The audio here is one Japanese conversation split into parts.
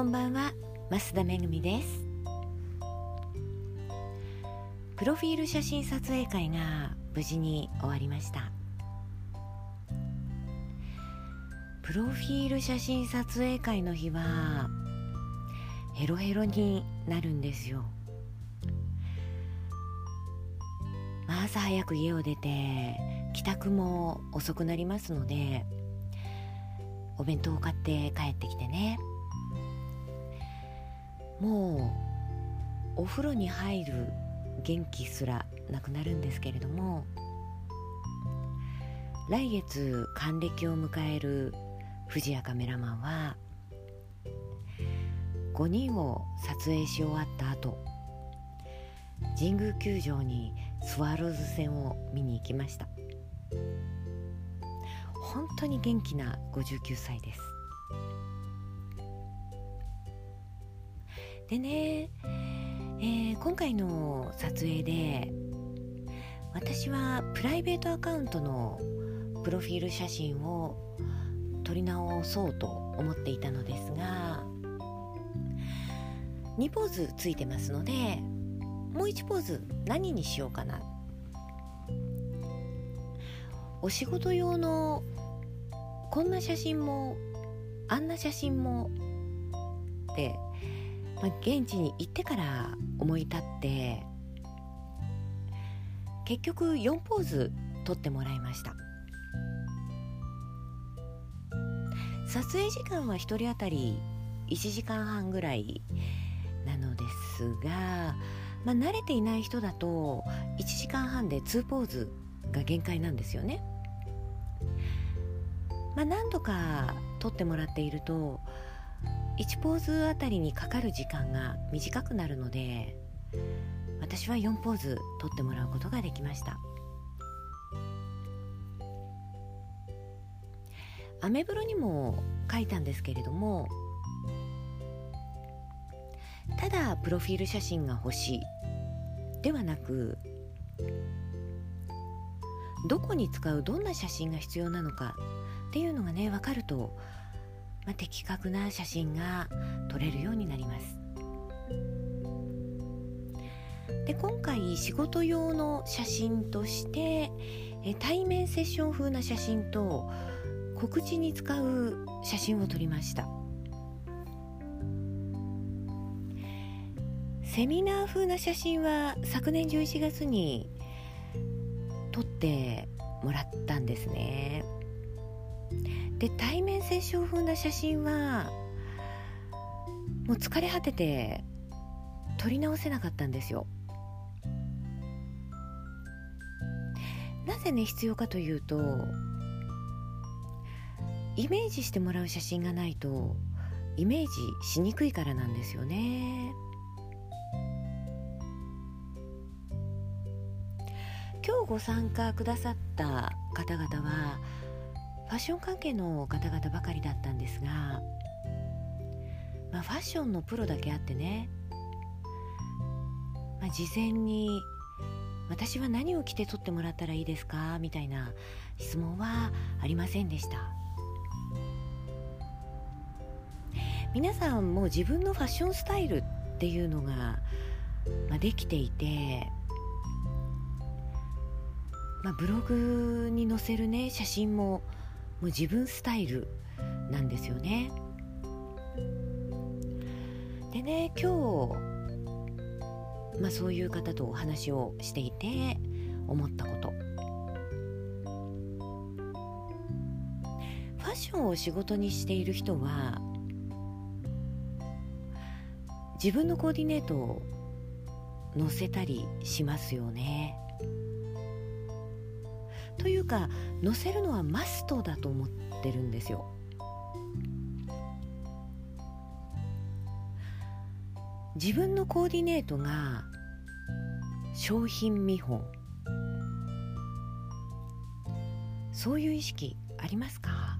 こんばんは。増田めぐみです。プロフィール写真撮影会が無事に終わりました。プロフィール写真撮影会の日はヘロヘロになるんですよ、朝早く家を出て帰宅も遅くなりますのでお弁当を買って帰ってきてね。もうお風呂に入る元気すらなくなるんですけれども来月還暦を迎える藤谷カメラマンは5人を撮影し終わった後神宮球場にスワローズ戦を見に行きました。本当に元気な59歳です。でね、えー、今回の撮影で私はプライベートアカウントのプロフィール写真を撮り直そうと思っていたのですが2ポーズついてますのでもう1ポーズ何にしようかな。お仕事用のこんな写真もあんな写真もってまあ、現地に行ってから思い立って結局4ポーズ撮ってもらいました。撮影時間は1人当たり1時間半ぐらいなのですが、まあ、慣れていない人だと1時間半で2ポーズが限界なんですよね、まあ、何度か撮ってもらっていると1ポーズあたりにかかる時間が短くなるので私は4ポーズ取ってもらうことができました。アメブロにも書いたんですけれどもただプロフィール写真が欲しいではなくどこに使うどんな写真が必要なのかっていうのがね分かるとまあ、的確な写真が撮れるようになります。で今回仕事用の写真としてえ対面セッション風な写真と告知に使う写真を撮りました。セミナー風な写真は昨年11月に撮ってもらったんですね。で対面接触風な写真はもう疲れ果てて撮り直せなかったんですよ。なぜね必要かというとイメージしてもらう写真がないとイメージしにくいからなんですよね。今日ご参加くださった方々はファッション関係の方々ばかりだったんですが、まあ、ファッションのプロだけあってね、まあ、事前に私は何を着て撮ってもらったらいいですか？みたいな質問はありませんでした。皆さんも自分のファッションスタイルっていうのが、まあ、できていて、まあ、ブログに載せるね写真ももう自分スタイルなんですよね。でね今日、まあ、そういう方とお話をしていて思ったこと。ファッションを仕事にしている人は自分のコーディネートを載せたりしますよね。というか載せるのはマストだと思ってるんですよ。自分のコーディネートが商品見本。そういう意識ありますか？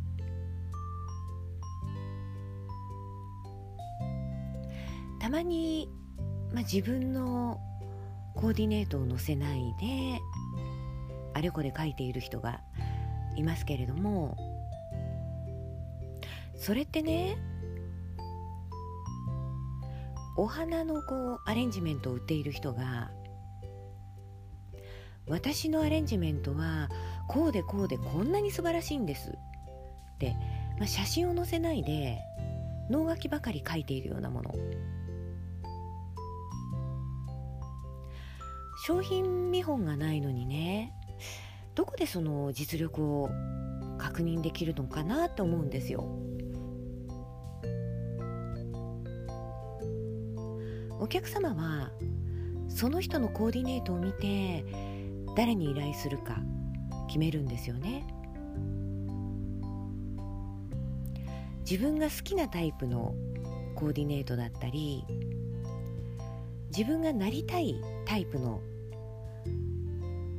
たまに、まあ、自分のコーディネートを載せないであれこれ書いている人がいますけれどもそれってねお花のこうアレンジメントを売っている人が私のアレンジメントはこうでこうでこんなに素晴らしいんですで、まあ、写真を載せないで脳書きばかり書いているようなもの。商品見本がないのにねどこでその実力を確認できるのかなと思うんですよ。お客様はその人のコーディネートを見て誰に依頼するか決めるんですよね。自分が好きなタイプのコーディネートだったり自分がなりたいタイプの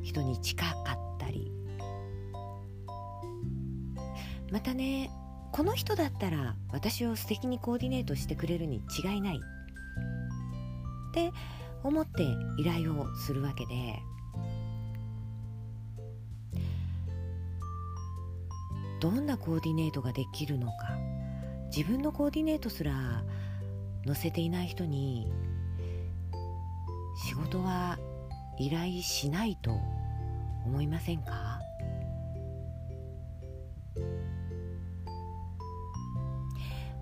人に近かったり。またねこの人だったら私を素敵にコーディネートしてくれるに違いない。って思って依頼をするわけで。どんなコーディネートができるのか。自分のコーディネートすら載せていない人に仕事は依頼しないと思いませんか？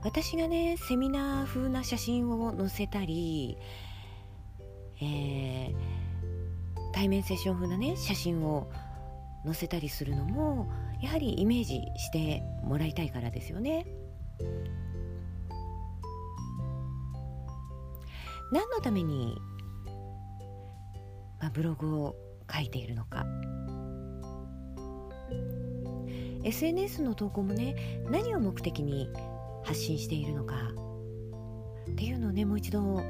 私がねセミナー風な写真を載せたり、えー、対面セッション風なね写真を載せたりするのもやはりイメージしてもらいたいからですよね。何のために、まあ、ブログを書いているのか。SNS の投稿もね何を目的に発信しているのか。っていうのをねもう一度考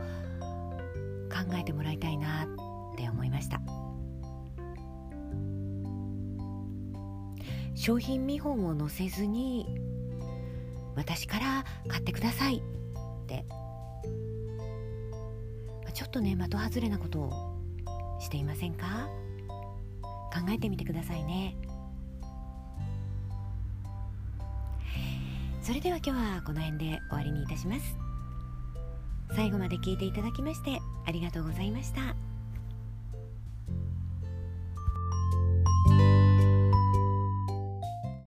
えてもらいたいなって思いました。商品見本を載せずに私から買ってくださいって。ちょっとね的外れなことをしていませんか？考えてみてくださいねそれでは今日はこの辺で終わりにいたします最後まで聞いていただきましてありがとうございました。